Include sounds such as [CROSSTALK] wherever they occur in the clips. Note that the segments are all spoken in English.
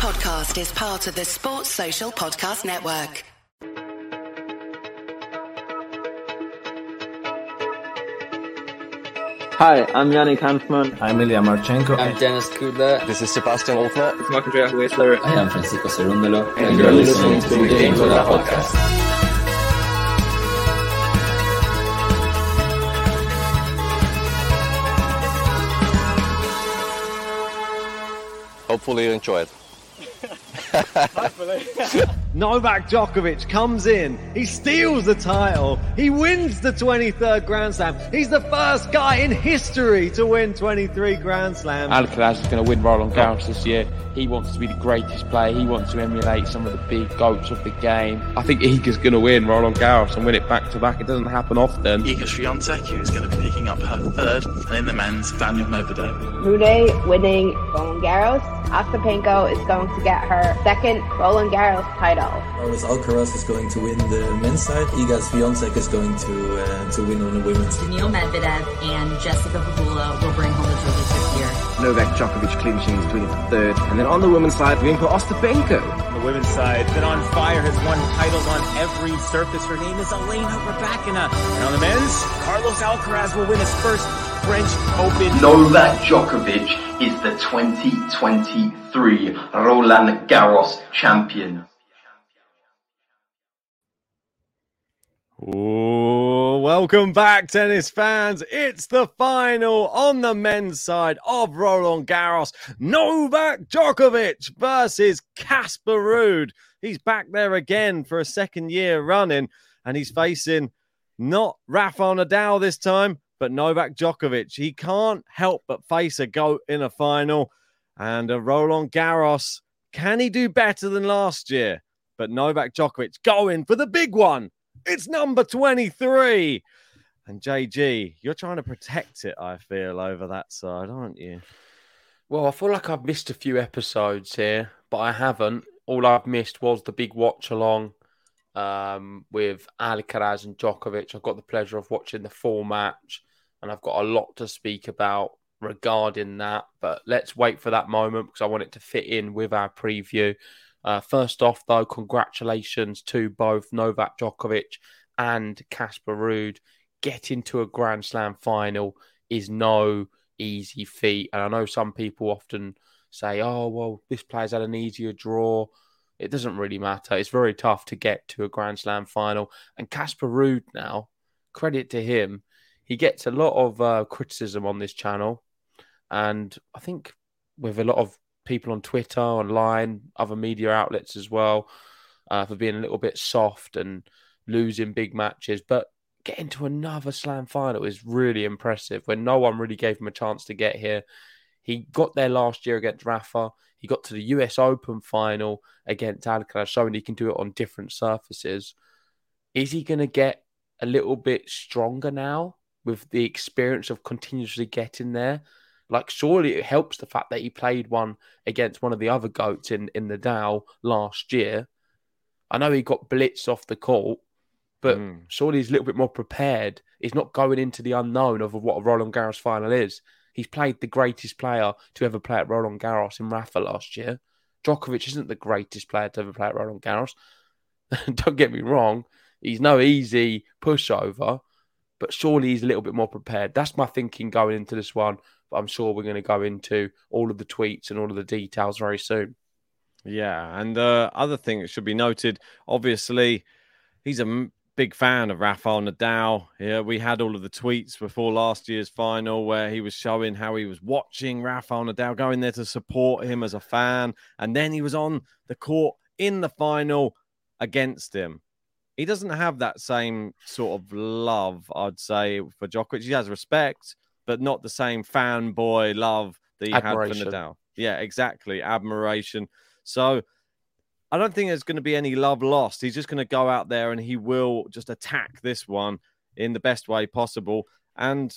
podcast is part of the Sports Social Podcast Network. Hi, I'm Yannick Hanfmann. I'm Ilya Marchenko. I'm Denis Kudla. This is Sebastian Ofner. It's Mark Andreas Whistler. I am Francisco Cerundolo. And, and you're listening to the Game to That podcast. Hopefully you enjoy it. [LAUGHS] Novak Djokovic comes in, he steals the title, he wins the 23rd Grand Slam. He's the first guy in history to win 23 Grand Slams. Alcaraz is going to win Roland Garros this year. He wants to be the greatest player. He wants to emulate some of the big goats of the game. I think Iga's going to win Roland Garros and win it back to back. It doesn't happen often. Iga Swiatek is going to be picking up her third, and in the men's, Daniil Medvedev. Ruud winning Roland Garros. Ostapenko is going to get her second Roland Garros title. Carlos Alcaraz is going to win the men's side. Iga Swiatek is going to uh, to win on the women's. Daniil Medvedev and Jessica Pegula will bring home the trophies this year. Novak Djokovic clinching his 23rd. And then on the women's side, Rinko Ostapenko. On the women's side, been on fire, has won titles on every surface. Her name is Elena Rybakina. And on the men's, Carlos Alcaraz will win his first French Open. Novak Djokovic is the 2023 Roland Garros champion. Ooh, welcome back, tennis fans. It's the final on the men's side of Roland Garros. Novak Djokovic versus Casper Ruud. He's back there again for a second year running, and he's facing not Rafael Nadal this time, but Novak Djokovic. He can't help but face a GOAT in a final. And a Roland Garros, can he do better than last year? But Novak Djokovic going for the big one. It's number 23. And JG, you're trying to protect it, I feel, over that side, aren't you? Well, I feel like I've missed a few episodes here, but I haven't. All I've missed was the big watch along um, with Alcaraz and Djokovic. I've got the pleasure of watching the full match, and I've got a lot to speak about regarding that. But let's wait for that moment because I want it to fit in with our preview. Uh, first off, though, congratulations to both Novak Djokovic and Casper Ruud. Getting to a Grand Slam final is no easy feat. And I know some people often say, oh, well, this player's had an easier draw. It doesn't really matter. It's very tough to get to a Grand Slam final. And Casper Ruud now, credit to him, he gets a lot of uh, criticism on this channel. And I think with a lot of people on Twitter, online, other media outlets as well, uh, for being a little bit soft and losing big matches. But getting to another slam final is really impressive when no one really gave him a chance to get here. He got there last year against Rafa. He got to the US Open final against Alcaraz, showing he can do it on different surfaces. Is he going to get a little bit stronger now with the experience of continuously getting there? Like, surely it helps the fact that he played one against one of the other goats in, in Nadal last year. I know he got blitzed off the court, but mm. surely he's a little bit more prepared. He's not going into the unknown of what a Roland Garros final is. He's played the greatest player to ever play at Roland Garros in Rafa last year. Djokovic isn't the greatest player to ever play at Roland Garros. [LAUGHS] Don't get me wrong, he's no easy pushover, but surely he's a little bit more prepared. That's my thinking going into this one but I'm sure we're going to go into all of the tweets and all of the details very soon. Yeah, and uh, other thing that should be noted, obviously, he's a big fan of Rafael Nadal. Yeah, we had all of the tweets before last year's final where he was showing how he was watching Rafael Nadal, going there to support him as a fan, and then he was on the court in the final against him. He doesn't have that same sort of love, I'd say, for Djokovic. He has respect, but not the same fanboy love that he Admiration. had for Nadal. Yeah, exactly. Admiration. So I don't think there's going to be any love lost. He's just going to go out there and he will just attack this one in the best way possible. And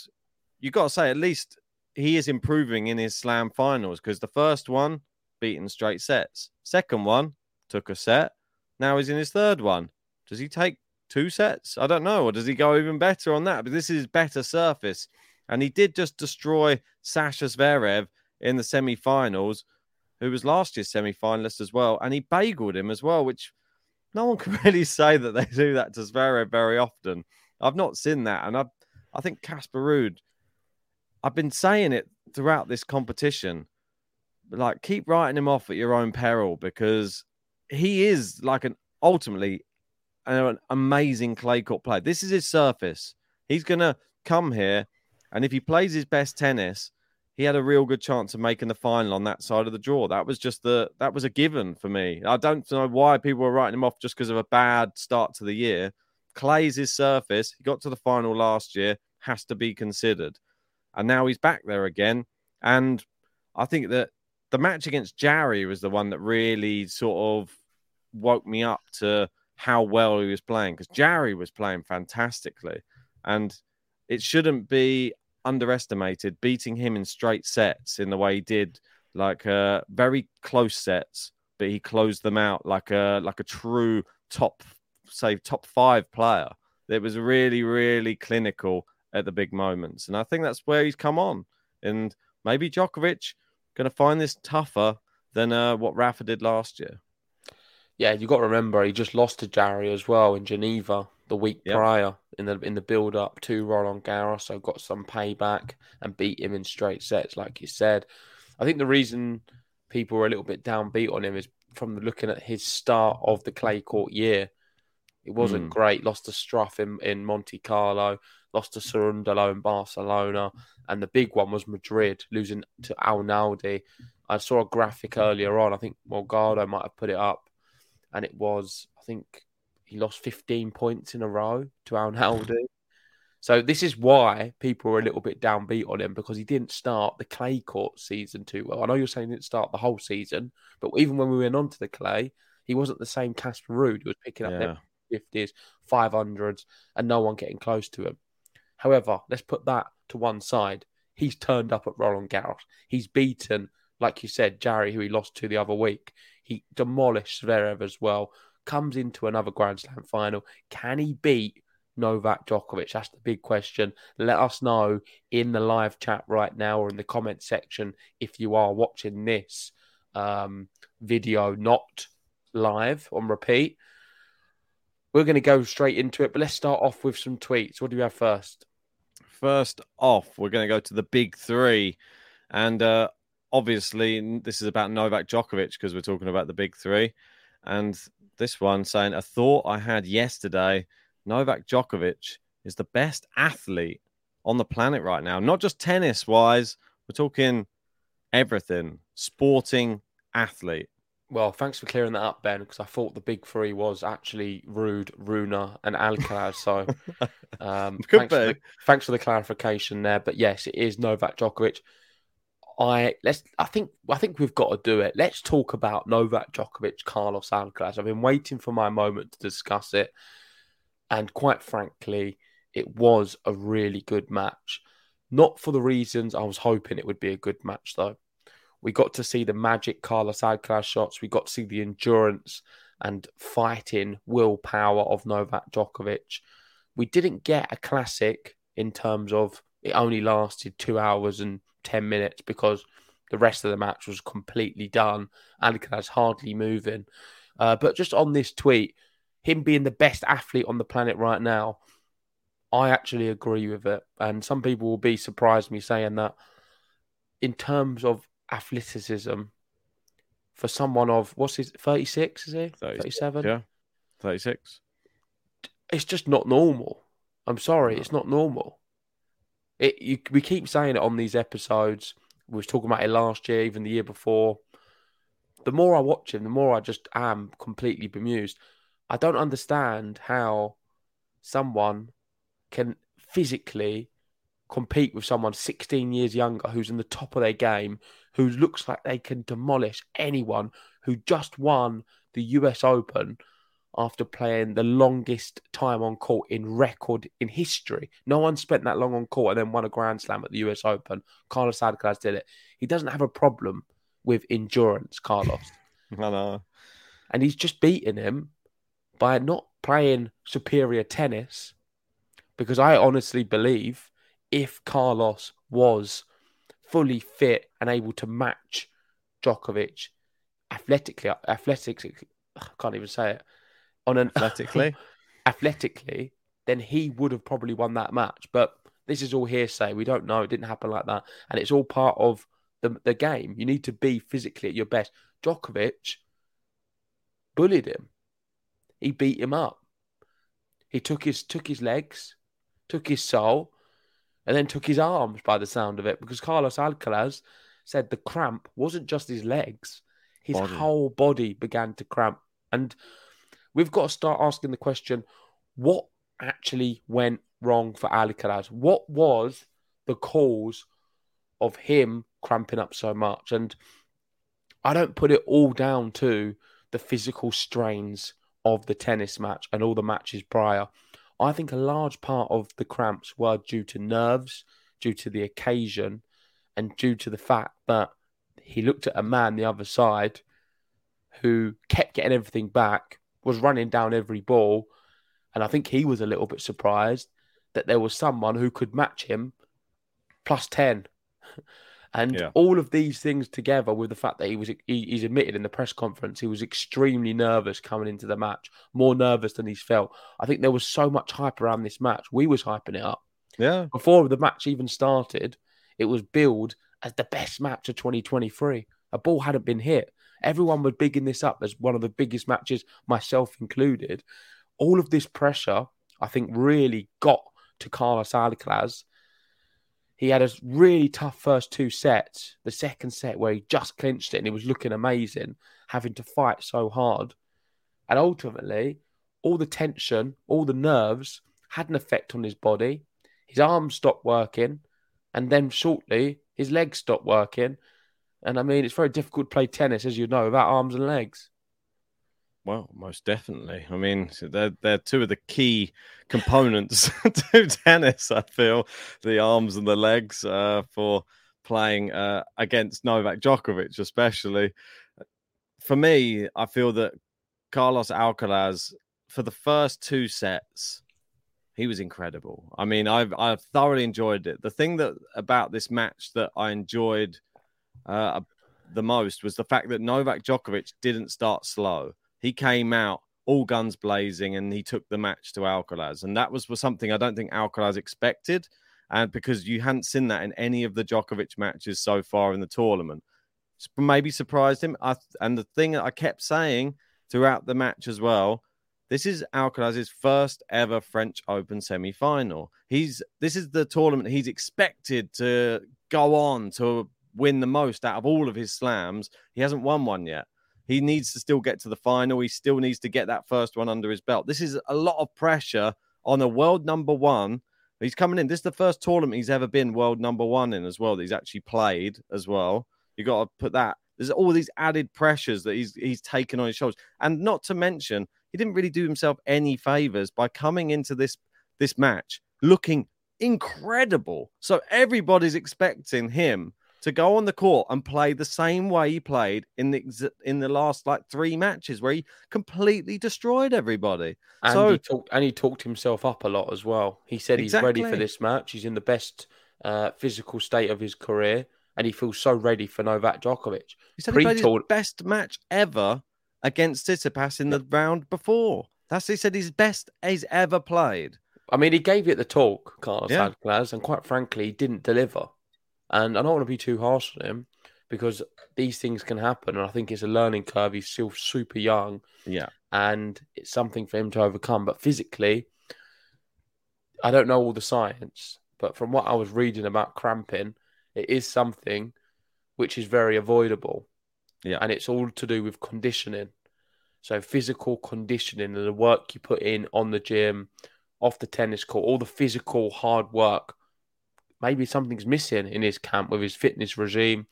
you've got to say, at least he is improving in his slam finals because the first one beaten straight sets, second one took a set. Now he's in his third one. Does he take two sets? I don't know. Or does he go even better on that? But this is better surface. And he did just destroy Sasha Zverev in the semi finals. who was last year's semi finalist as well, and he bageled him as well, which no one [LAUGHS] can really say that they do that to Zverev very often. I've not seen that, and I, I think Casper Ruud. I've been saying it throughout this competition, like keep writing him off at your own peril because he is like an ultimately an amazing clay court player. This is his surface. He's gonna come here, and if he plays his best tennis, he had a real good chance of making the final on that side of the draw. That was just the that was a given for me. I don't know why people were writing him off just because of a bad start to the year. Clay's his surface. He got to the final last year, has to be considered. And now he's back there again. And I think that the match against Jarry was the one that really sort of woke me up to how well he was playing because Jarry was playing fantastically. And it shouldn't be underestimated beating him in straight sets in the way he did, like uh, very close sets, but he closed them out like a like a true top, say top five player. It was really really clinical at the big moments, and I think that's where he's come on. And maybe Djokovic going to find this tougher than uh, what Rafa did last year. Yeah, you got to remember he just lost to Jarry as well in Geneva the week yep. prior in the in the build up to Roland Garros, so got some payback and beat him in straight sets, like you said. I think the reason people were a little bit downbeat on him is from looking at his start of the clay court year. It wasn't mm. great. Lost to Struff in, in Monte Carlo, lost to Cerundolo in Barcelona, and the big one was Madrid, losing to Arnaldi. I saw a graphic earlier on. I think Morgado might have put it up, and it was I think he lost 15 points in a row to Arnaldi. Mm. So this is why people were a little bit downbeat on him because he didn't start the clay court season too well. I know you're saying he didn't start the whole season, but even when we went on to the clay, he wasn't the same Casper Ruud who was picking up yeah. their 50s, 500s, and no one getting close to him. However, let's put that to one side. He's turned up at Roland Garros. He's beaten, like you said, Jarry, who he lost to the other week. He demolished Zverev as well comes into another Grand Slam final. Can he beat Novak Djokovic? That's the big question. Let us know in the live chat right now or in the comment section if you are watching this um, video not live on repeat. We're going to go straight into it, but let's start off with some tweets. What do we have first? First off, we're going to go to the big three. And uh, obviously, this is about Novak Djokovic because we're talking about the big three. And this one saying, A thought I had yesterday Novak Djokovic is the best athlete on the planet right now. Not just tennis wise, we're talking everything, sporting athlete. Well, thanks for clearing that up, Ben, because I thought the big three was actually Ruud, Rune, and Alcaraz. So [LAUGHS] um, thanks, for the, thanks for the clarification there. But yes, it is Novak Djokovic. I let's I think I think we've got to do it. Let's talk about Novak Djokovic, Carlos Alcaraz. I've been waiting for my moment to discuss it, and quite frankly, it was a really good match. Not for the reasons I was hoping it would be a good match, though. We got to see the magic Carlos Alcaraz shots. We got to see the endurance and fighting willpower of Novak Djokovic. We didn't get a classic in terms of it only lasted two hours and 10 minutes because the rest of the match was completely done. Alcaraz hardly moving. Uh, but just on this tweet, him being the best athlete on the planet right now, I actually agree with it. And some people will be surprised me saying that in terms of athleticism, for someone of what's his 36 is he 37 yeah 36 it's just not normal i'm sorry it's not normal it, you, we keep saying it on these episodes. We was talking about it last year, even the year before. The more I watch him, the more I just am completely bemused. I don't understand how someone can physically compete with someone 16 years younger who's in the top of their game, who looks like they can demolish anyone, who just won the US Open after playing the longest time on court in record in history. No one spent that long on court and then won a Grand Slam at the US Open. Carlos Alcaraz did it. He doesn't have a problem with endurance, Carlos. [LAUGHS] I know. And he's just beaten him by not playing superior tennis because I honestly believe if Carlos was fully fit and able to match Djokovic athletically, athletics, I can't even say it, on an athletically, [LAUGHS] athletically, then he would have probably won that match. But this is all hearsay. We don't know. It didn't happen like that, and it's all part of the the game. You need to be physically at your best. Djokovic bullied him. He beat him up. He took his took his legs, took his soul, and then took his arms by the sound of it. Because Carlos Alcaraz said the cramp wasn't just his legs; his Body. whole body began to cramp. And we've got to start asking the question: What actually went wrong for Alcaraz? What was the cause of him cramping up so much? And I don't put it all down to the physical strains of the tennis match and all the matches prior. I think a large part of the cramps were due to nerves, due to the occasion, and due to the fact that he looked at a man the other side who kept getting everything back, was running down every ball, and I think he was a little bit surprised that there was someone who could match him plus 10. [LAUGHS] And Yeah. all of these things together with the fact that he was he, he's admitted in the press conference he was extremely nervous coming into the match, more nervous than he's felt. I think there was so much hype around this match. We was hyping it up. Yeah. Before the match even started, it was billed as the best match of 2023. A ball hadn't been hit. Everyone was bigging this up as one of the biggest matches, myself included. All of this pressure, I think, really got to Carlos Alcaraz. He had a really tough first two sets. The second set where he just clinched it and he was looking amazing, having to fight so hard. And ultimately, all the tension, all the nerves had an effect on his body. His arms stopped working, and then shortly his legs stopped working. And I mean, it's very difficult to play tennis, as you know, without arms and legs. Well, most definitely. I mean, they're they're two of the key components [LAUGHS] to tennis. I feel the arms and the legs uh, for playing uh, against Novak Djokovic, especially. For me, I feel that Carlos Alcaraz, for the first two sets, he was incredible. I mean, I've I've thoroughly enjoyed it. The thing that about this match that I enjoyed uh, the most was the fact that Novak Djokovic didn't start slow. He came out all guns blazing and he took the match to Alcaraz, and that was, something I don't think Alcaraz expected, and because you hadn't seen that in any of the Djokovic matches so far in the tournament, maybe surprised him. I, and the thing that I kept saying throughout the match as well this is Alcaraz's first ever French Open semi-final. He's this is the tournament he's expected to go on to win the most out of all of his slams. He hasn't won one yet. He needs to still get to the final. He still needs to get that first one under his belt. This is a lot of pressure on a world number one. He's coming in. This is the first tournament he's ever been world number one in as well. That he's actually played as well. You got to put that. There's all these added pressures that he's he's taken on his shoulders, and not to mention he didn't really do himself any favors by coming into this this match looking incredible. So everybody's expecting him to go on the court and play the same way he played in the in the last like three matches where he completely destroyed everybody. And so he talked and he talked himself up a lot as well. He said he's ready for this match. He's in the best uh, physical state of his career, and he feels so ready for Novak Djokovic. he said he played his best match ever against Tsitsipas in the round before. That's he said his best he's ever played. I mean, he gave it the talk, Carlos Yeah. Alcaraz, and quite frankly, he didn't deliver. And I don't want to be too harsh on him because these things can happen, and I think it's a learning curve. He's still super young, Yeah. and it's something for him to overcome. But physically, I don't know all the science, but from what I was reading about cramping, it is something which is very avoidable. Yeah. And it's all to do with conditioning. So physical conditioning and the work you put in on the gym, off the tennis court, all the physical hard work. Maybe something's missing in his camp with his fitness regime.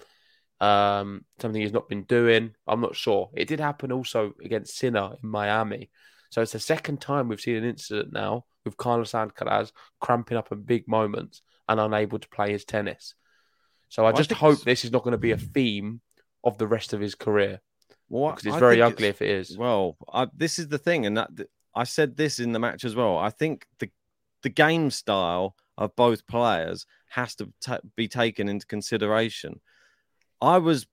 Um, something he's not been doing. I'm not sure. It did happen also against Sinner in Miami. So it's the second time we've seen an incident now with Carlos Alcaraz cramping up in big moments and unable to play his tennis. So I Well, just think hope it's- this is not going to be a theme of the rest of his career. Well, Because it's I very ugly if it is. Well, I, this is the thing, and that th- I said this in the match as well. I think the the game style of both players has to ta be taken into consideration. I was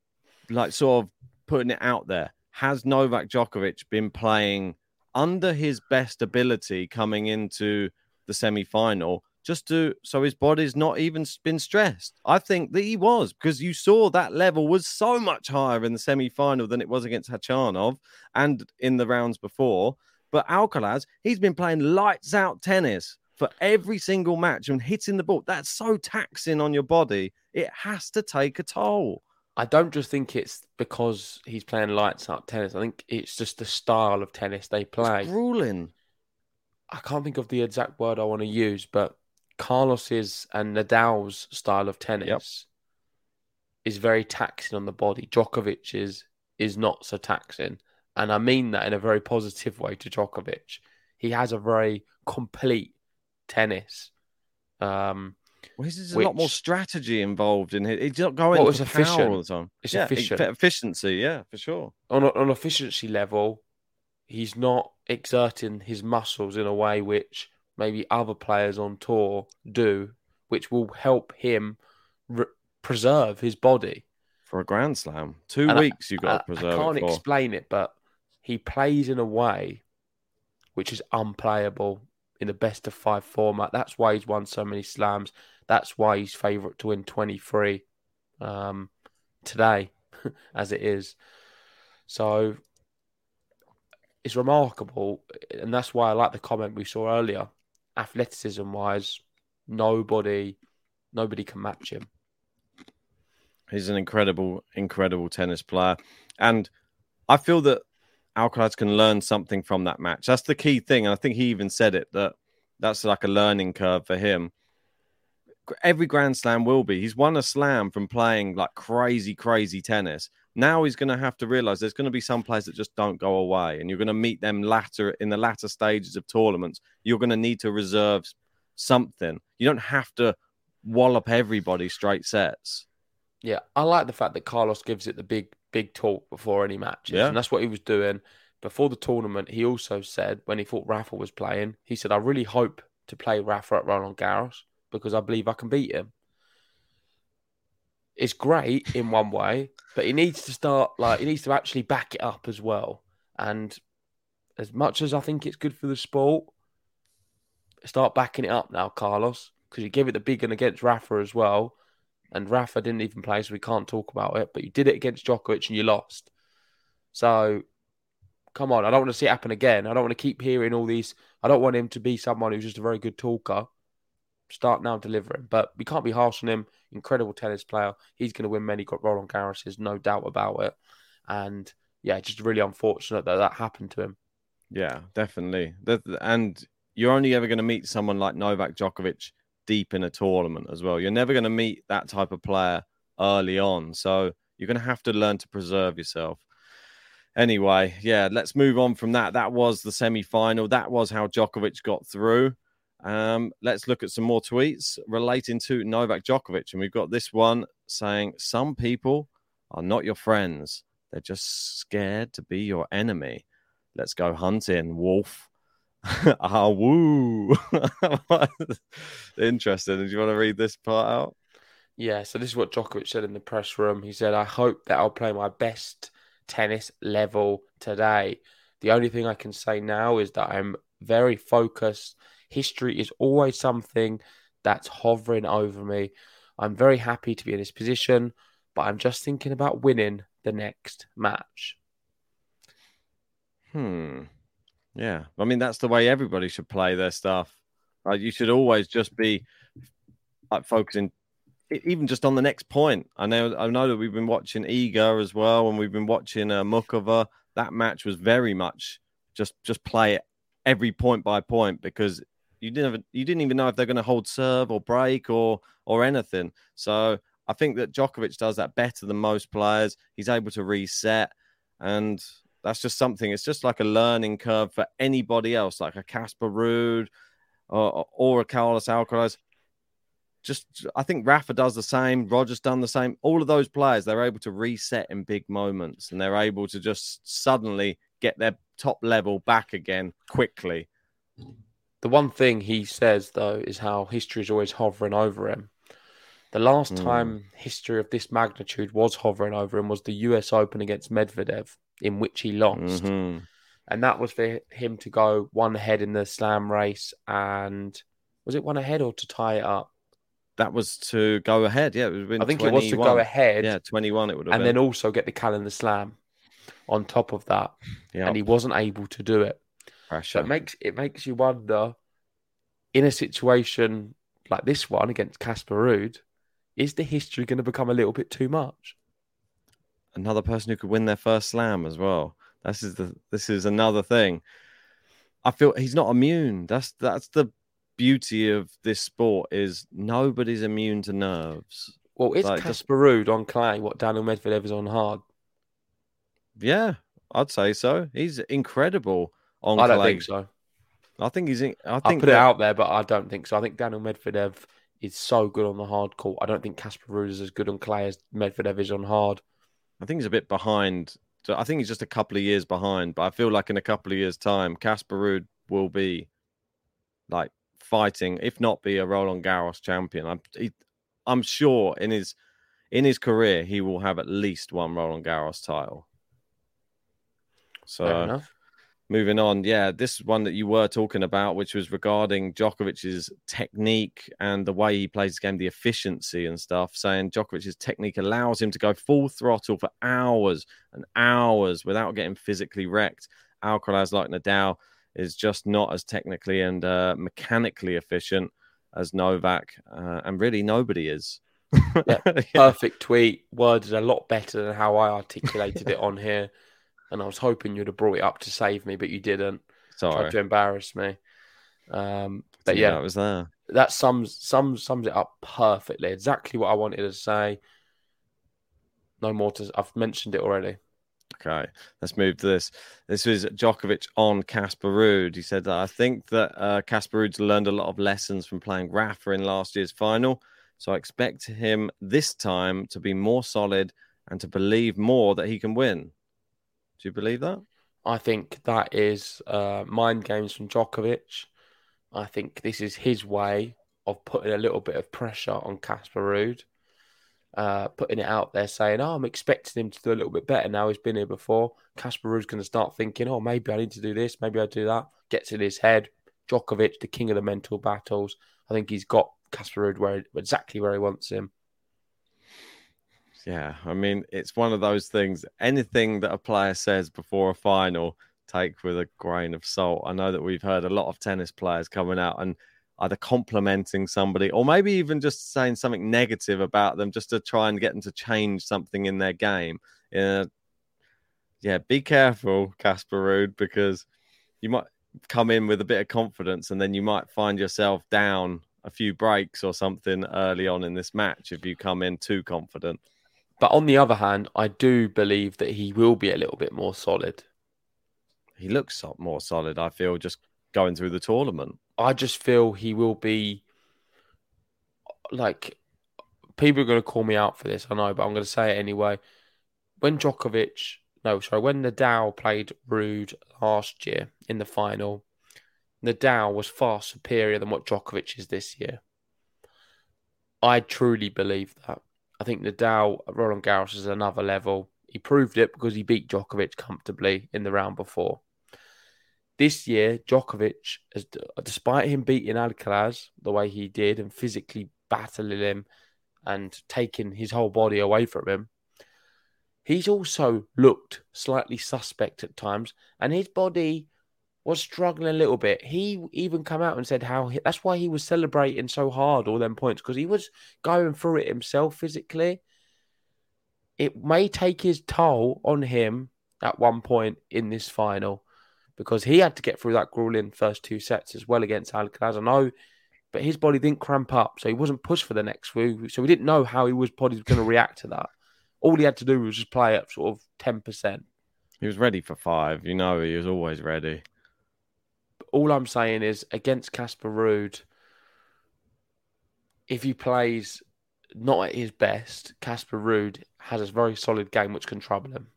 like sort of putting it out there. Has Novak Djokovic been playing under his best ability coming into the semi final? Just to so his body's not even been stressed. I think that he was because you saw that level was so much higher in the semi final than it was against Khachanov and in the rounds before. But Alcaraz, he's been playing lights out tennis for every single match and hitting the ball. That's so taxing on your body. It has to take a toll. I don't just think it's because he's playing lights out tennis. I think it's just the style of tennis they play. It's grueling. I can't think of the exact word I want to use, but Carlos's and Nadal's style of tennis Yep. is very taxing on the body. Djokovic's is not so taxing. And I mean that in a very positive way to Djokovic. He has a very complete tennis. Um, Well, there's a lot more strategy involved in it. He's not going Well, it's efficient. all the time. It's yeah, efficient. efficiency. Yeah, for sure. on a, on efficiency level, he's not exerting his muscles in a way which maybe other players on tour do, which will help him re- preserve his body. For a Grand Slam, two And I- weeks you've got I- to preserve I can't it explain it, but he plays in a way which is unplayable in the best of five format. That's why he's won so many slams. That's why he's favourite to win 23 um, today, [LAUGHS] as it is. So it's remarkable. And that's why I like the comment we saw earlier. Athleticism wise, nobody nobody can match him. He's an incredible, incredible tennis player, and I feel that Alcaraz can learn something from that match. That's the key thing, and I think he even said it that that's like a learning curve for him. Every Grand Slam will be. He's won a slam from playing like crazy, crazy tennis. Now he's going to have to realize there's going to be some players that just don't go away, and you're going to meet them latter in the latter stages of tournaments. You're going to need to reserve something. You don't have to wallop everybody straight sets. Yeah, I like the fact that Carlos gives it the big, big talk before any matches. Yeah. And that's what he was doing. Before the tournament, he also said, when he thought Rafa was playing, he said, I really hope to play Rafa at Roland Garros because I believe I can beat him. It's great in one way, but he needs to start, like, he needs to actually back it up as well. And as much as I think it's good for the sport, start backing it up now, Carlos, because you give it the big one against Rafa as well and Rafa didn't even play, so we can't talk about it. But you did it against Djokovic and you lost. So come on, I don't want to see it happen again. I don't want to keep hearing all these. I don't want him to be someone who's just a very good talker. Start now delivering, but we can't be harsh on him. Incredible tennis player. He's going to win many Roland Garroses, no doubt about it. And yeah, just really unfortunate that that happened to him. Yeah, definitely. And you're only ever going to meet someone like Novak Djokovic deep in a tournament as well. You're never going to meet that type of player early on. So you're going to have to learn to preserve yourself. Anyway, yeah, let's move on from that. That was the semi final. That was how Djokovic got through. Um, let's look at some more tweets relating to Novak Djokovic. And we've got this one saying, Some people are not your friends, they're just scared to be your enemy. Let's go hunting, wolf. [LAUGHS] ah, woo. [LAUGHS] Interesting. Do you want to read this part out? Yeah, so this is what Djokovic said in the press room. He said, I hope that I'll play my best tennis level today. The only thing I can say now is that I'm very focused. History is always something that's hovering over me. I'm very happy to be in this position, but I'm just thinking about winning the next match. Hmm. Yeah. I mean, that's the way everybody should play their stuff. Right? You should always just be like focusing even just on the next point. I know I know that we've been watching Iga as well, and we've been watching uh, Muchova. That match was very much just just play it every point by point because you didn't have, you didn't even know if they're going to hold serve or break or or anything. So I think that Djokovic does that better than most players. He's able to reset, and that's just something. It's just like a learning curve for anybody else, like a Casper Ruud or, or a Carlos Alcaraz just I think Rafa does the same. Roger's done the same. All of those players, they're able to reset in big moments, and they're able to just suddenly get their top level back again quickly. The one thing he says though is how history is always hovering over him. The last Hmm. time history of this magnitude was hovering over him was the US Open against Medvedev, in which he lost. Mhm. And that was for him to go one ahead in the slam race. And was it one ahead or to tie it up? That was to go ahead. Yeah, it would have I think it was to go ahead. Yeah, 21 it would have and been. then also get the calendar slam on top of that. Yep. And he wasn't able to do it. So it makes it makes you wonder in a situation like this one against Casper Ruud, is the history going to become a little bit too much? Another person who could win their first slam as well. This is the this is another thing. I feel he's not immune. That's that's the beauty of this sport is nobody's immune to nerves. Well, it's Like, just- Ruud on clay what Daniil Medvedev is on hard? Yeah, I'd say so. He's incredible on clay. I don't think so. I think he's. in- I I think put it out there, but I don't think so. I think Daniil Medvedev is so good on the hard court. I don't think Casper Ruud is as good on clay as Medvedev is on hard. I think he's a bit behind. So I think he's just a couple of years behind. But I feel like in a couple of years' time, Casper Ruud will be like fighting, if not be a Roland Garros champion. I'm, he, I'm sure in his in his career he will have at least one Roland Garros title. So. Moving on, yeah, this one that you were talking about, which was regarding Djokovic's technique and the way he plays the game, the efficiency and stuff. Saying Djokovic's technique allows him to go full throttle for hours and hours without getting physically wrecked. Alcaraz, like Nadal, is just not as technically and uh, mechanically efficient as Novak, uh, and really nobody is. [LAUGHS] [LAUGHS] Yeah, perfect tweet, worded a lot better than how I articulated it on here. And I was hoping you'd have brought it up to save me, but you didn't. Sorry, Tried to embarrass me. Um, but Didn't yeah, it was there. that sums sums sums it up perfectly. Exactly what I wanted to say. No more to. I've mentioned it already. Okay, let's move to this. This was Djokovic on Casper Ruud. He said that I think that uh, Casper Ruud's learned a lot of lessons from playing Rafa in last year's final. So I expect him this time to be more solid and to believe more that he can win. Do you believe that? I think that is uh, mind games from Djokovic. I think this is his way of putting a little bit of pressure on Casper Ruud, uh, putting it out there, saying, "Oh, I'm expecting him to do a little bit better now. He's been here before." Casper Ruud's going to start thinking, "Oh, maybe I need to do this. Maybe I do that." Gets in his head. Djokovic, the king of the mental battles. I think he's got Casper Ruud where exactly where he wants him. Yeah, I mean, it's one of those things. Anything that a player says before a final, take with a grain of salt. I know that we've heard a lot of tennis players coming out and either complimenting somebody or maybe even just saying something negative about them just to try and get them to change something in their game. Yeah, yeah, be careful, Casper Ruud, because you might come in with a bit of confidence and then you might find yourself down a few breaks or something early on in this match if you come in too confident. But on the other hand, I do believe that he will be a little bit more solid. He looks more solid, I feel, just going through the tournament. I just feel he will be like people are going to call me out for this. I know, but I'm going to say it anyway. When Djokovic, no, sorry, when Nadal played Ruud last year in the final, Nadal was far superior than what Djokovic is this year. I truly believe that. I think Nadal Roland Garros is another level. He proved it because he beat Djokovic comfortably in the round before. This year, Djokovic, has, despite him beating Alcaraz the way he did and physically battling him and taking his whole body away from him, he's also looked slightly suspect at times, and his body was struggling a little bit. He even come out and said how he, that's why he was celebrating so hard all them points because he was going through it himself physically. It may take his toll on him at one point in this final because he had to get through that grueling first two sets as well against Alcaraz. I know, but his body didn't cramp up, so he wasn't pushed for the next few. So we didn't know how he was body was going to react to that. All he had to do was just play at sort of ten percent. He was ready for five. You know, he was always ready. All I'm saying is against Casper Ruud, if he plays not at his best, Casper Ruud has a very solid game which can trouble him.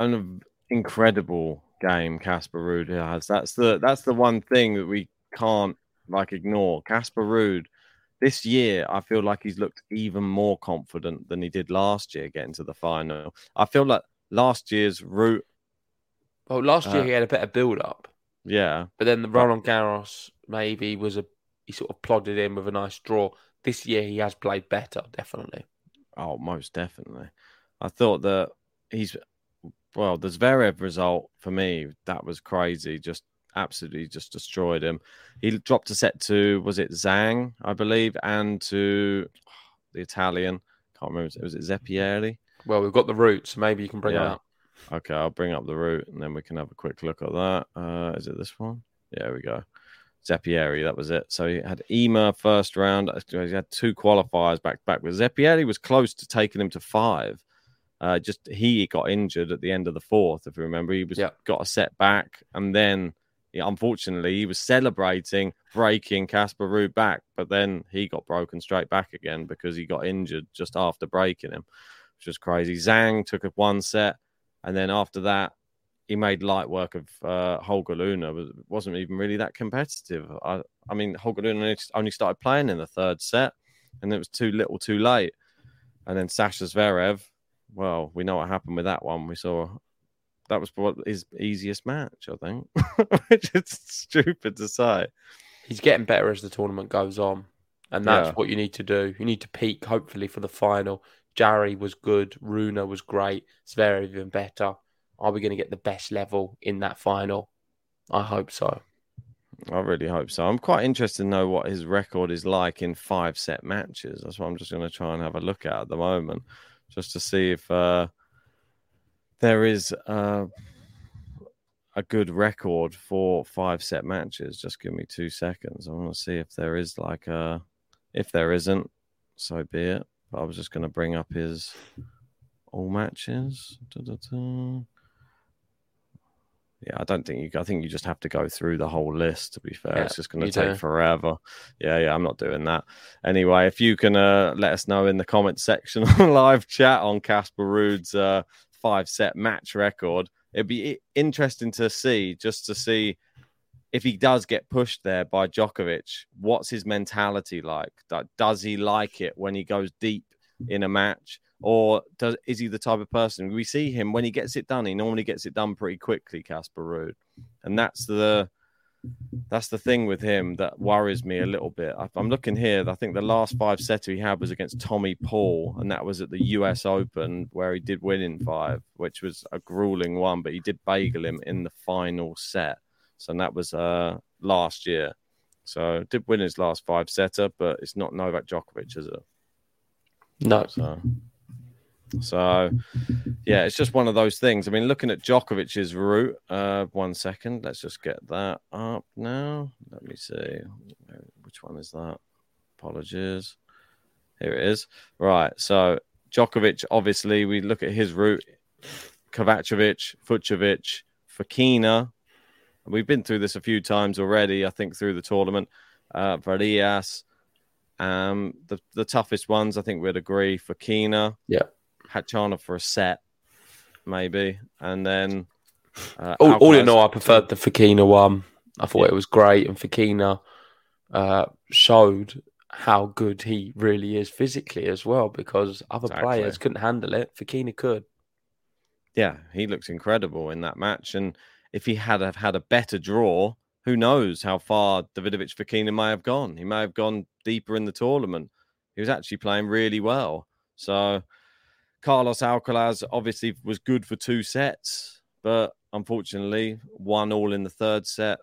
An incredible game Casper Ruud has. That's the that's the one thing that we can't like ignore. Casper Ruud this year, I feel like he's looked even more confident than he did last year getting to the final. I feel like last year's route. Well, last year Uh, he had a better build up, Yeah, but then the Roland Garros maybe was a he sort of plodded in with a nice draw. This year he has played better, definitely. Oh, most definitely. I thought that he's well, the Zverev result for me that was crazy. Just absolutely just destroyed him. He dropped a set to was it Zhang, I believe, and to the Italian. Can't remember. Was it Zeppieri? Well, we've got the roots. so maybe you can bring it up. Okay, I'll bring up the route and then we can have a quick look at that. Uh, is it this one? Yeah, we go. Zeppieri, that was it. So he had Ymer first round. He had two qualifiers back to back. But Zeppieri was close to taking him to five. Uh, just he got injured at the end of the fourth, if you remember. He was got a set back, and then yeah, unfortunately he was celebrating breaking Casper Ruud back, but then he got broken straight back again because he got injured just after breaking him, which was crazy. Zhang took a one set, and then after that he made light work of uh, Holger Rune. Was wasn't even really that competitive. I, I mean, Holger Rune only- started playing in the third set, and it was too little, too late. And then Sasha Zverev. Well, we know what happened with that one. We saw that was his easiest match, I think, [LAUGHS] which is stupid to say. He's getting better as the tournament goes on, and that's Yeah. what you need to do. You need to peak, hopefully, for the final. Jarry was good, Rune was great, Zverev even better. Are we going to get the best level in that final? I hope so. I really hope so. I'm quite interested to know what his record is like in five set matches. That's what I'm just going to try and have a look at at the moment, just to see if uh, there is uh, a good record for five set matches. Just give me two seconds. I want to see if there is like a. If there isn't, so be it. But I was just going to bring up his all matches. Da-da-da. Yeah, I don't think you. I think you just have to go through the whole list. To be fair, Yeah, it's just going to take do. forever. Yeah, yeah, I'm not doing that. Anyway, if you can uh, let us know in the comment section [LAUGHS] on live chat on Casper Ruud's uh, five set match record, it'd be interesting to see just to see if he does get pushed there by Djokovic. What's his mentality like? Does he like it when he goes deep in a match? Or does is he the type of person we see him when he gets it done? He normally gets it done pretty quickly, Casper Ruud, and that's the that's the thing with him that worries me a little bit. I'm looking here. I think the last five setter he had was against Tommy Paul, and that was at the U.S. Open where he did win in five, which was a grueling one. But he did bagel him in the final set, so that was uh last year. So did win his last five setter, but it's not Novak Djokovic, is it? No. So, so yeah, it's just one of those things. I mean, looking at Djokovic's route, uh, one second, let's just get that up now. Let me see. Which one is that? Apologies. Here it is. Right. So Djokovic, obviously, we look at his route. Kovacevic, Fucsovics, Fokina. We've been through this a few times already, I think, through the tournament. Uh, Varillas. Um, the, the toughest ones, I think we'd agree, for Fokina. Yeah. Hachana for a set, maybe. And then. Uh, All, all in all, I preferred the Fokina one. I thought it was great, and Fokina uh, showed how good he really is physically as well. Because other Exactly. players couldn't handle it, Fakina could. yeah, he looks incredible in that match. And if he had have had a better draw, who knows how far Davidovich Fokina may have gone? He may have gone deeper in the tournament. He was actually playing really well. So Carlos Alcaraz obviously was good for two sets, but unfortunately, one all in the third set.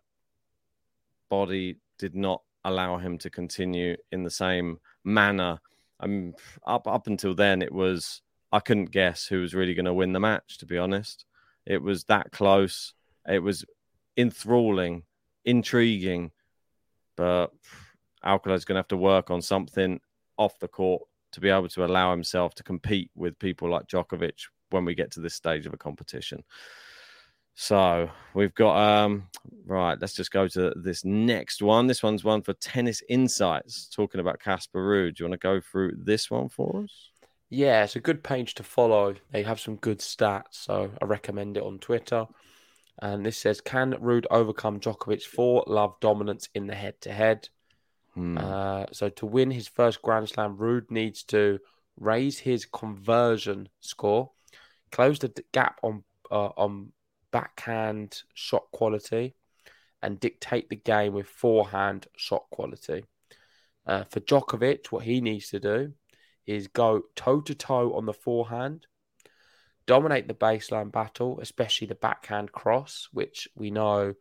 Body did not allow him to continue in the same manner. Um, up up until then, it was I couldn't guess who was really going to win the match. To be honest, it was that close. It was enthralling, intriguing, but Alcaraz is going to have to work on something off the court to be able to allow himself to compete with people like Djokovic when we get to this stage of a competition. So we've got um right. Let's just go to this next one. This one's one for Tennis Insights, talking about Casper Ruud. Do you want to go through this one for us? Yeah, it's a good page to follow. They have some good stats, so I recommend it on Twitter. And this says, "Can Ruud overcome Djokovic's four love dominance in the head-to-head?" Hmm. Uh, so to win his first Grand Slam, Ruud needs to raise his conversion score, close the gap on uh, on backhand shot quality, and dictate the game with forehand shot quality. Uh, for Djokovic, what he needs to do is go toe to toe on the forehand, dominate the baseline battle, especially the backhand cross, which we know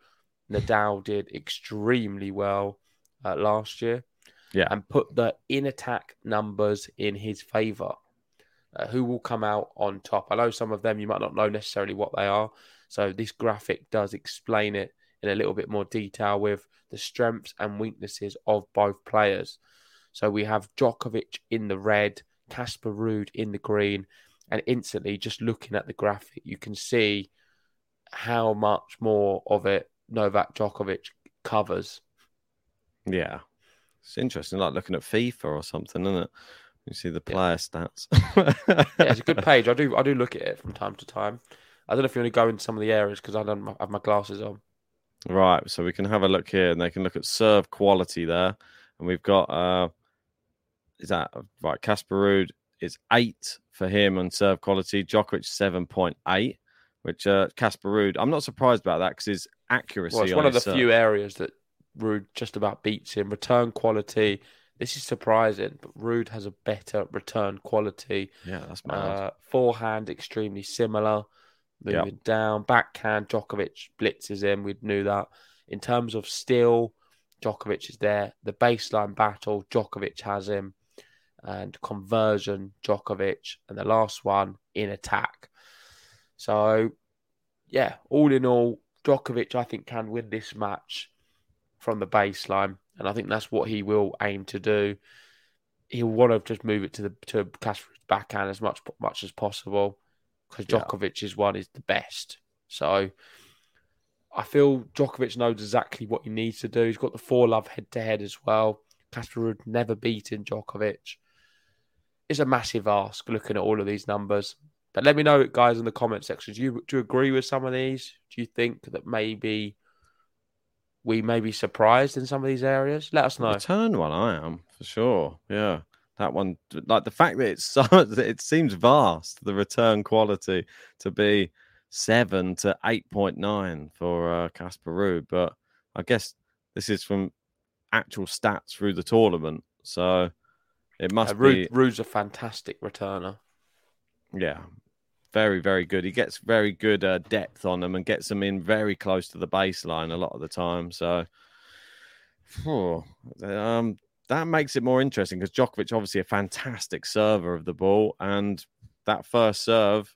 Nadal did extremely well uh, last year. Yeah. And put the in attack numbers in his favor. Uh, who will come out on top? I know some of them you might not know necessarily what they are. So this graphic does explain it in a little bit more detail with the strengths and weaknesses of both players. So we have Djokovic in the red, Casper Ruud in the green, and instantly just looking at the graphic, you can see how much more of it Novak Djokovic covers. Yeah. It's interesting, like looking at FIFA or something, isn't it? You see the player stats. yeah, it's a good [LAUGHS] page. I do I do look at it from time to time. I don't know if you want to go into some of the areas because I don't have my glasses on. Right, so we can have a look here, and they can look at serve quality there, and we've got uh, is that right? Casper Ruud is eight for him on serve quality. Djokovic seven point eight, which uh, Casper Ruud. I'm not surprised about that because his accuracy. Well, it's on one of the serve- few areas that Ruud just about beats him. Return quality. This is surprising, but Ruud has a better return quality. Yeah, that's mad. Uh, forehand extremely similar. Moving down, backhand Djokovic blitzes him. We knew that. In terms of still, Djokovic is there. The baseline battle, Djokovic has him, and conversion Djokovic, and the last one in attack. So, yeah, all in all, Djokovic I think can win this match from the baseline, and I think that's what he will aim to do. He'll want to just move it to the to Casper's backhand as much much as possible because Yeah. Djokovic's one is the best. So I feel Djokovic knows exactly what he needs to do. He's got the four love head to head as well. Casper Ruud never beaten Djokovic. It's a massive ask looking at all of these numbers. But let me know, guys, in the comment section. Do you do you agree with some of these? Do you think that maybe we may be surprised in some of these areas? Let us know. Return one, I am for sure. Yeah, that one, like the fact that it's so, [LAUGHS] it seems vast. The return quality to be seven to eight point nine for uh, Casper Ruud, but I guess this is from actual stats through the tournament, so it must Uh, Ruud, be Ruud's a fantastic returner. yeah, very very good. He gets very good uh, depth on them and gets them in very close to the baseline a lot of the time. So, um, that makes it more interesting because Djokovic obviously a fantastic server of the ball, and that first serve,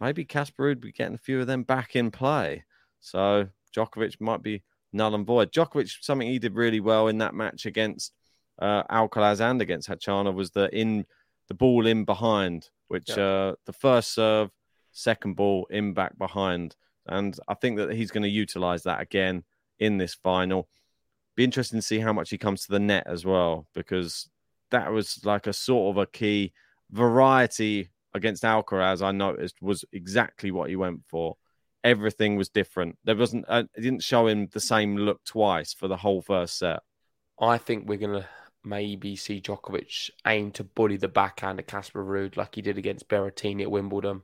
maybe Casper would be getting a few of them back in play. So Djokovic might be null and void. Djokovic, something he did really well in that match against uh, Alcaraz and against Khachanov was the in the ball in behind, which Yeah. uh, the first serve, second ball in back behind, and I think that he's going to utilize that again in this final. Be interesting to see how much he comes to the net as well, because that was like a sort of a key variety against Alcaraz. I noticed was exactly what he went for. Everything was different. There wasn't. Uh, it didn't show him the same look twice for the whole first set. I think we're gonna maybe see Djokovic aim to bully the backhand of Casper Ruud like he did against Berrettini at Wimbledon.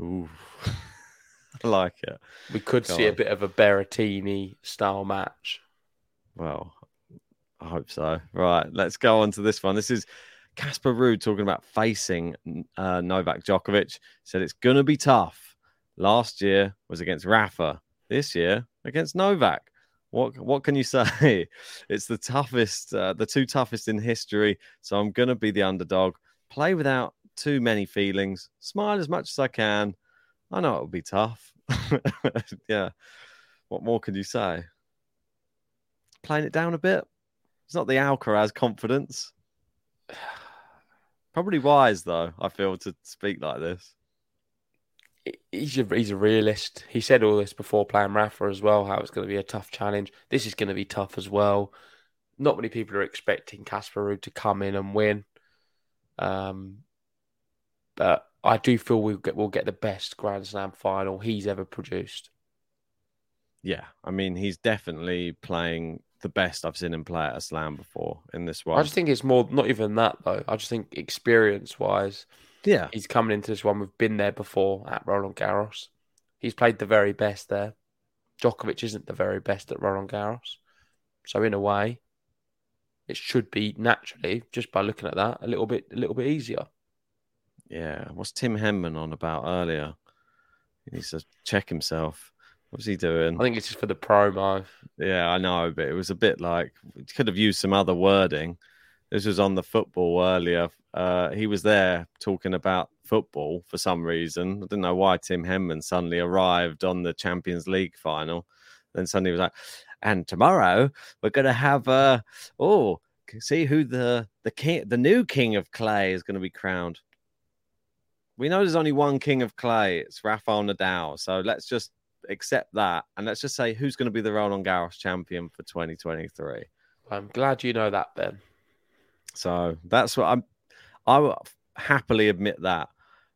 Ooh, [LAUGHS] I like it. We could Go see a bit of a Berrettini style match. Well, I hope so. Right, let's go on to this one. This is Casper Ruud talking about facing uh, Novak Djokovic. Said it's going to be tough. Last year was against Rafa. This year against Novak. What what can you [LAUGHS] say? It's the toughest, uh, the two toughest in history. So I'm going to be the underdog. Play without too many feelings. Smile as much as I can. I know it'll be tough. [LAUGHS] yeah. What more can you say? Playing it down a bit. It's not the Alcaraz confidence. [SIGHS] Probably wise though. I feel to speak like this. He's a, he's a realist. He said all this before playing Rafa as well, how it's going to be a tough challenge. This is going to be tough as well. Not many people are expecting Casper Ruud to come in and win. Um, but I do feel we'll get, we'll get the best Grand Slam final he's ever produced. Yeah, I mean he's definitely playing the best I've seen him play at a slam before in this one. I just think it's more not even that though. I just think experience wise, yeah, he's coming into this one. We've been there before at Roland Garros. He's played the very best there. Djokovic isn't the very best at Roland Garros, so in a way, it should be naturally just by looking at that a little bit a little bit easier. Yeah, what's Tim Henman on about earlier? He needs to check himself. What's he doing? I think it's just for the promo. Yeah, I know, but it was a bit like could have used some other wording. This was on the football earlier. Uh, he was there talking about football for some reason. I didn't know why Tim Henman suddenly arrived on the Champions League final. Then suddenly was like, and tomorrow we're going to have uh oh see who the the king the new king of clay is going to be crowned. We know there's only one king of clay. It's Rafael Nadal. So let's just accept that and let's just say who's going to be the Roland Garros champion for 2023. I'm glad you know that, Ben. So that's what I'm. I will happily admit that,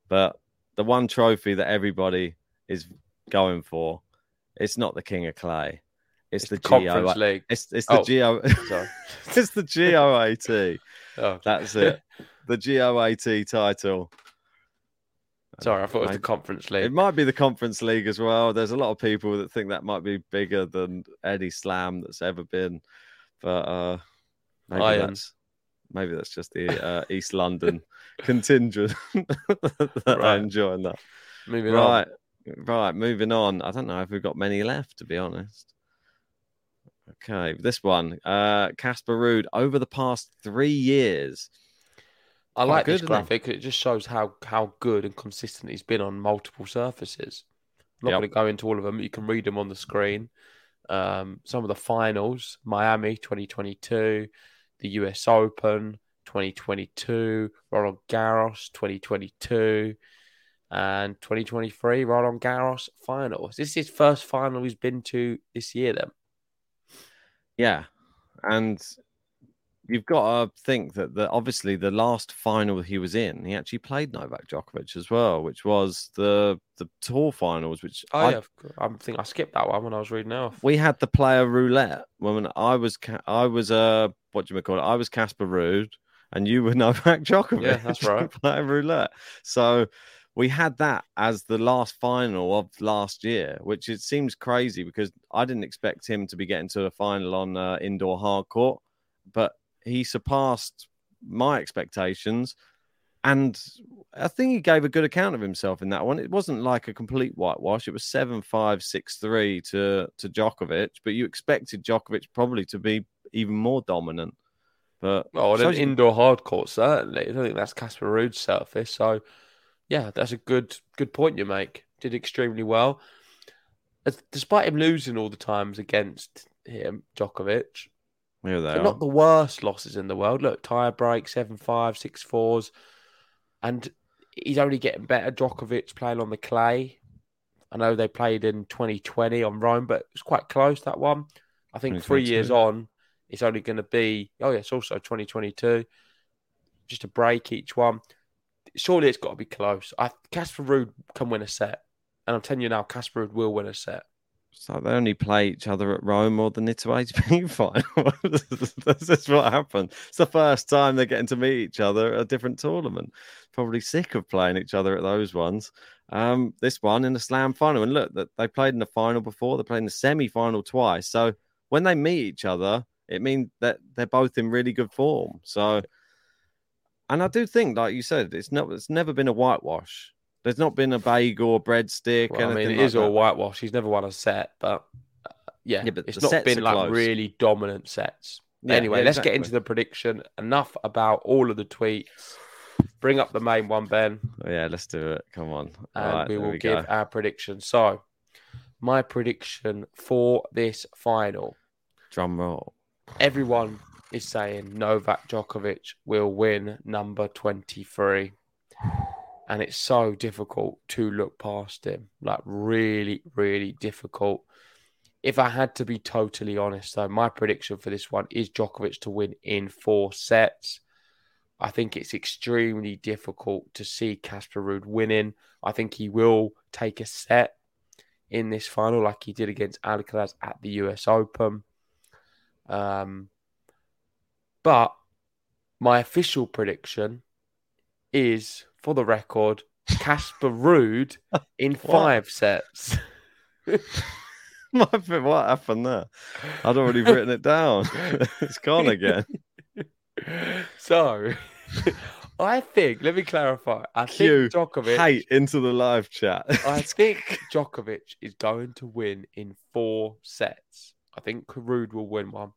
but the one trophy that everybody is going for, it's not the King of Clay. It's, It's the, the Conference GO. League. It's it's the Oh, GO. [LAUGHS] it's the GOAT. [LAUGHS] Oh. That's it. The GOAT title. Sorry, I thought it was the Conference League. It might be the Conference League as well. There's a lot of people that think that might be bigger than any slam that's ever been, but uh, maybe Iron. Maybe that's just the uh, East London [LAUGHS] contingent [LAUGHS] that are enjoying that. Moving on. right, right. Moving on. I don't know if we've got many left, to be honest. Okay, this one, uh, Casper Ruud over the past three years. I Quite like good, this graphic. It just shows how how good and consistent he's been on multiple surfaces. I'm not Yep. going to go into all of them. You can read them on the screen. Um, some of the finals: Miami 2022, the U.S. Open 2022, Roland Garros 2022, and 2023 Roland Garros finals. This is his first final he's been to this year. Then Yeah, and you've got to think that the obviously the last final he was in, he actually played Novak Djokovic as well, which was the the tour finals. Which oh I, yeah, I think I skipped that one when I was reading off. we had the player roulette when I was I was uh what do you call it? I was Casper Ruud, and you were [LAUGHS] Novak Djokovic. Yeah, that's right. [LAUGHS] player roulette. So. We had that as the last final of last year, which it seems crazy because I didn't expect him to be getting to the final on uh, indoor hard court, but he surpassed my expectations. And I think he gave a good account of himself in that one. It wasn't like a complete whitewash. It was 7 5 6 3 to, to Djokovic, but you expected Djokovic probably to be even more dominant. But Oh, and an you- indoor hard court, certainly. I don't think that's Casper Ruud's surface. So, yeah, that's a good good point you make. Did extremely well. As- Despite him losing all the times against him, Djokovic, here they they're not the worst losses in the world. Look, tire break, 7 5, 6 4s. And he's only getting better. Djokovic playing on the clay. I know they played in 2020 on Rome, but it was quite close, that one. I think three years on, it's only going to be, oh, yeah, it's also 2022. Just a break each one. Surely it's got to be close. I Casper Ruud can win a set. And I'm telling you now, Casper Ruud will win a set. So they only play each other at Rome or the Nitto final. That's what happened. It's the first time they're getting to meet each other at a different tournament. Probably sick of playing each other at those ones. Um, this one in the Slam final, and look, they played in the final before. They played in the semi final twice. So when they meet each other, it means that they're both in really good form. So, and I do think, like you said, it's not. It's never been a whitewash. There's not been a bagel or breadstick. Well, I mean, it is like all that. whitewash. He's never won a set, but uh, yeah, Yeah, but it's not been like close. really dominant sets. Yeah, anyway, yeah, let's get into the prediction. Enough about all of the tweets. Bring up the main one, Ben, Oh, yeah, let's do it. Come on. and Right, we will we give go. our prediction. So, my prediction for this final Drum roll. everyone is saying Novak Djokovic will win number 23. And it's so difficult to look past him. Like, really, really difficult. If I had to be totally honest, though, my prediction for this one is Djokovic to win in four sets. I think it's extremely difficult to see Casper Ruud winning. I think he will take a set in this final, like he did against Alcaraz at the US Open. Um, but my official prediction is, for the record, Casper Ruud in [LAUGHS] five sets. [LAUGHS] what happened there? I'd already written it down. [LAUGHS] it's gone again. So, I think, let me clarify. I think Djokovic. hate into the live chat. I think Djokovic is going to win in four sets. I think Ruud will win one.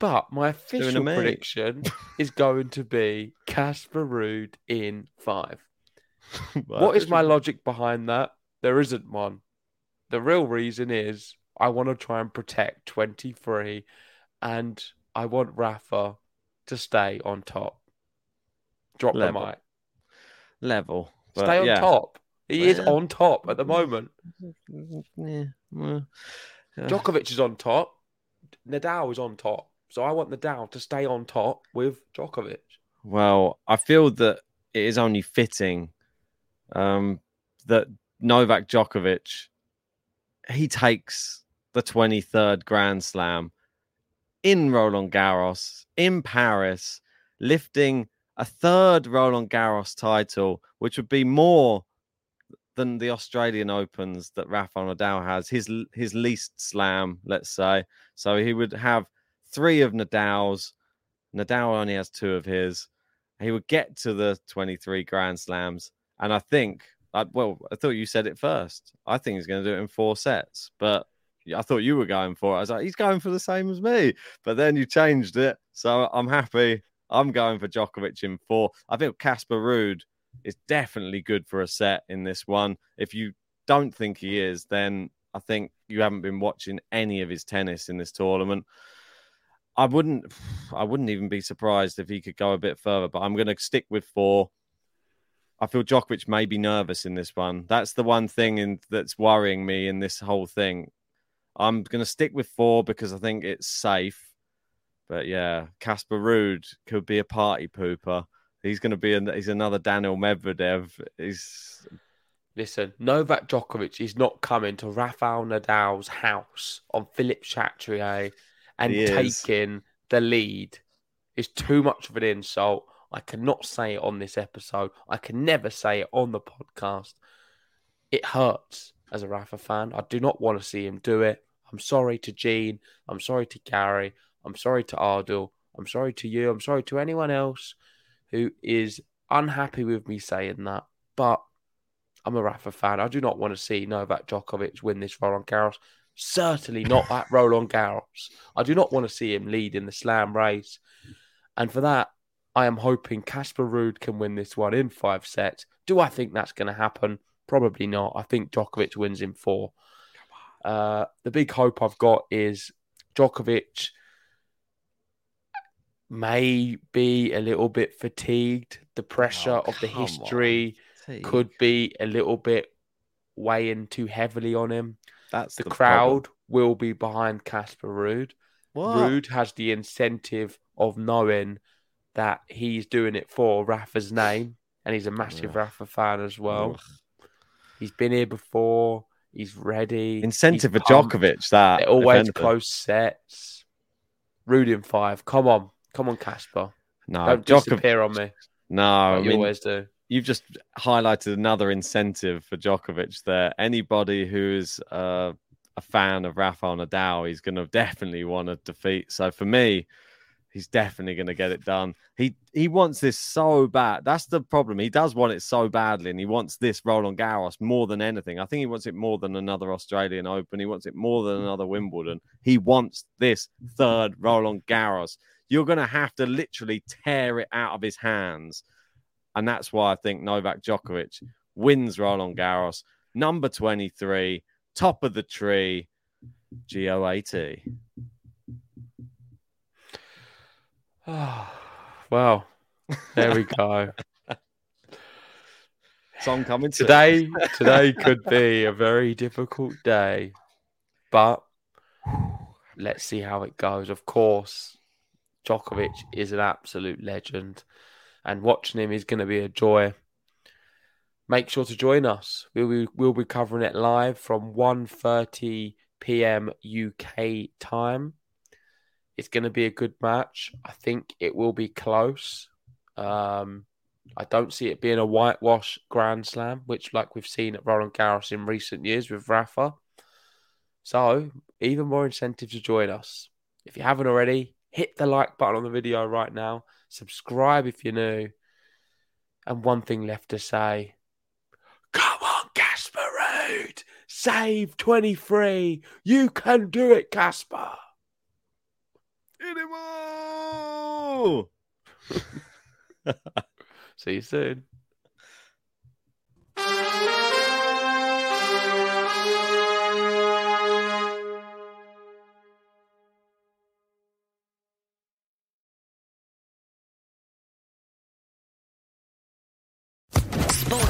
But my official prediction is going to be Casper Ruud in five. [LAUGHS] What is my logic behind that? There isn't one. The real reason is I want to try and protect 23 and I want Rafa to stay on top. Drop Level. the mic. level? Stay on yeah. top. He is on top at the moment. Yeah, well, yeah. Djokovic is on top. Nadal is on top. So I want Nadal to stay on top with Djokovic. Well, I feel that it is only fitting um, that Novak Djokovic he takes the 23rd Grand Slam in Roland Garros in Paris, lifting a third Roland Garros title, which would be more than the Australian Opens that Rafael Nadal has. His his least slam, let's say. So he would have three of Nadal's. Nadal only has two of his. He would get to the 23 Grand Slams, and I think, I, well, I thought you said it first. I think he's going to do it in four sets, but I thought you were going for it. I was like, he's going for the same as me, but then you changed it, so I'm happy. I'm going for Djokovic in four. I think Casper Ruud is definitely good for a set in this one. If you don't think he is, then I think you haven't been watching any of his tennis in this tournament. I wouldn't [SIGHS] I wouldn't even be surprised if he could go a bit further, but I'm going to stick with four. I feel Djokovic may be nervous in this one. That's the one thing in, that's worrying me in this whole thing. I'm going to stick with four because I think it's safe. But yeah, Casper Ruud could be a party pooper. He's going to be an, he's another Daniil Medvedev. He's Listen, Novak Djokovic is not coming to Rafael Nadal's house on Philippe Chatrier and He is. taking the lead. is too much of an insult. I cannot say it on this episode. I can never say it on the podcast. It hurts as a Rafa fan. I do not want to see him do it. I'm sorry to Gene. I'm sorry to Gary. I'm sorry to Ardell. I'm sorry to you. I'm sorry to anyone else who is unhappy with me saying that. But I'm a Rafa fan. I do not want to see Novak Djokovic win this Roland Garros. Certainly not at Roland Garros. I do not want to see him lead in the slam race. And for that, I am hoping Casper Ruud can win this one in five sets. Do I think that's going to happen? Probably not. I think Djokovic wins in four. Uh, the big hope I've got is Djokovic may be a little bit fatigued. The pressure of the Oh, history could be a little bit weighing too heavily on him. That's the, the crowd will be behind Casper Ruud. What? Ruud has the incentive of knowing that he's doing it for Rafa's name, and he's a massive Rafa fan as well. He's been here before. He's ready. Incentive he's for pumped. Djokovic, that, They're always anything. close sets. Ruud in five. Come on, come on, Casper. No, Don't Djokovic- disappear on me. No, like I you mean, always do. You've just highlighted another incentive for Djokovic there. Anybody who's uh, a fan of Rafael Nadal, he's going to definitely want to defeat. So for me, he's definitely going to get it done. He he wants this so bad. That's the problem. He does want it so badly, and he wants this Roland Garros more than anything. I think he wants it more than another Australian Open. He wants it more than another Wimbledon. He wants this third Roland Garros. You're going to have to literally tear it out of his hands. And that's why I think Novak Djokovic wins Roland Garros, number 23, top of the tree, GOAT. [SIGHS] well, there we go. Song coming soon. today. Today could be a very difficult day, but let's see how it goes. Of course, Djokovic is an absolute legend, and watching him is going to be a joy. Make sure to join us. We'll be, we'll be covering it live from 1.30 p.m. UK time. it's going to be a good match. I think it will be close. Um, I don't see it being a whitewash Grand Slam, which, like we've seen at Roland Garros in recent years with Rafa. So, even more incentive to join us. If you haven't already, hit the like button on the video right now. Subscribe if you're new. And one thing left to say Come on, Casper Ruud! Save 23! You can do it, Casper! Anymore! [LAUGHS] See you soon.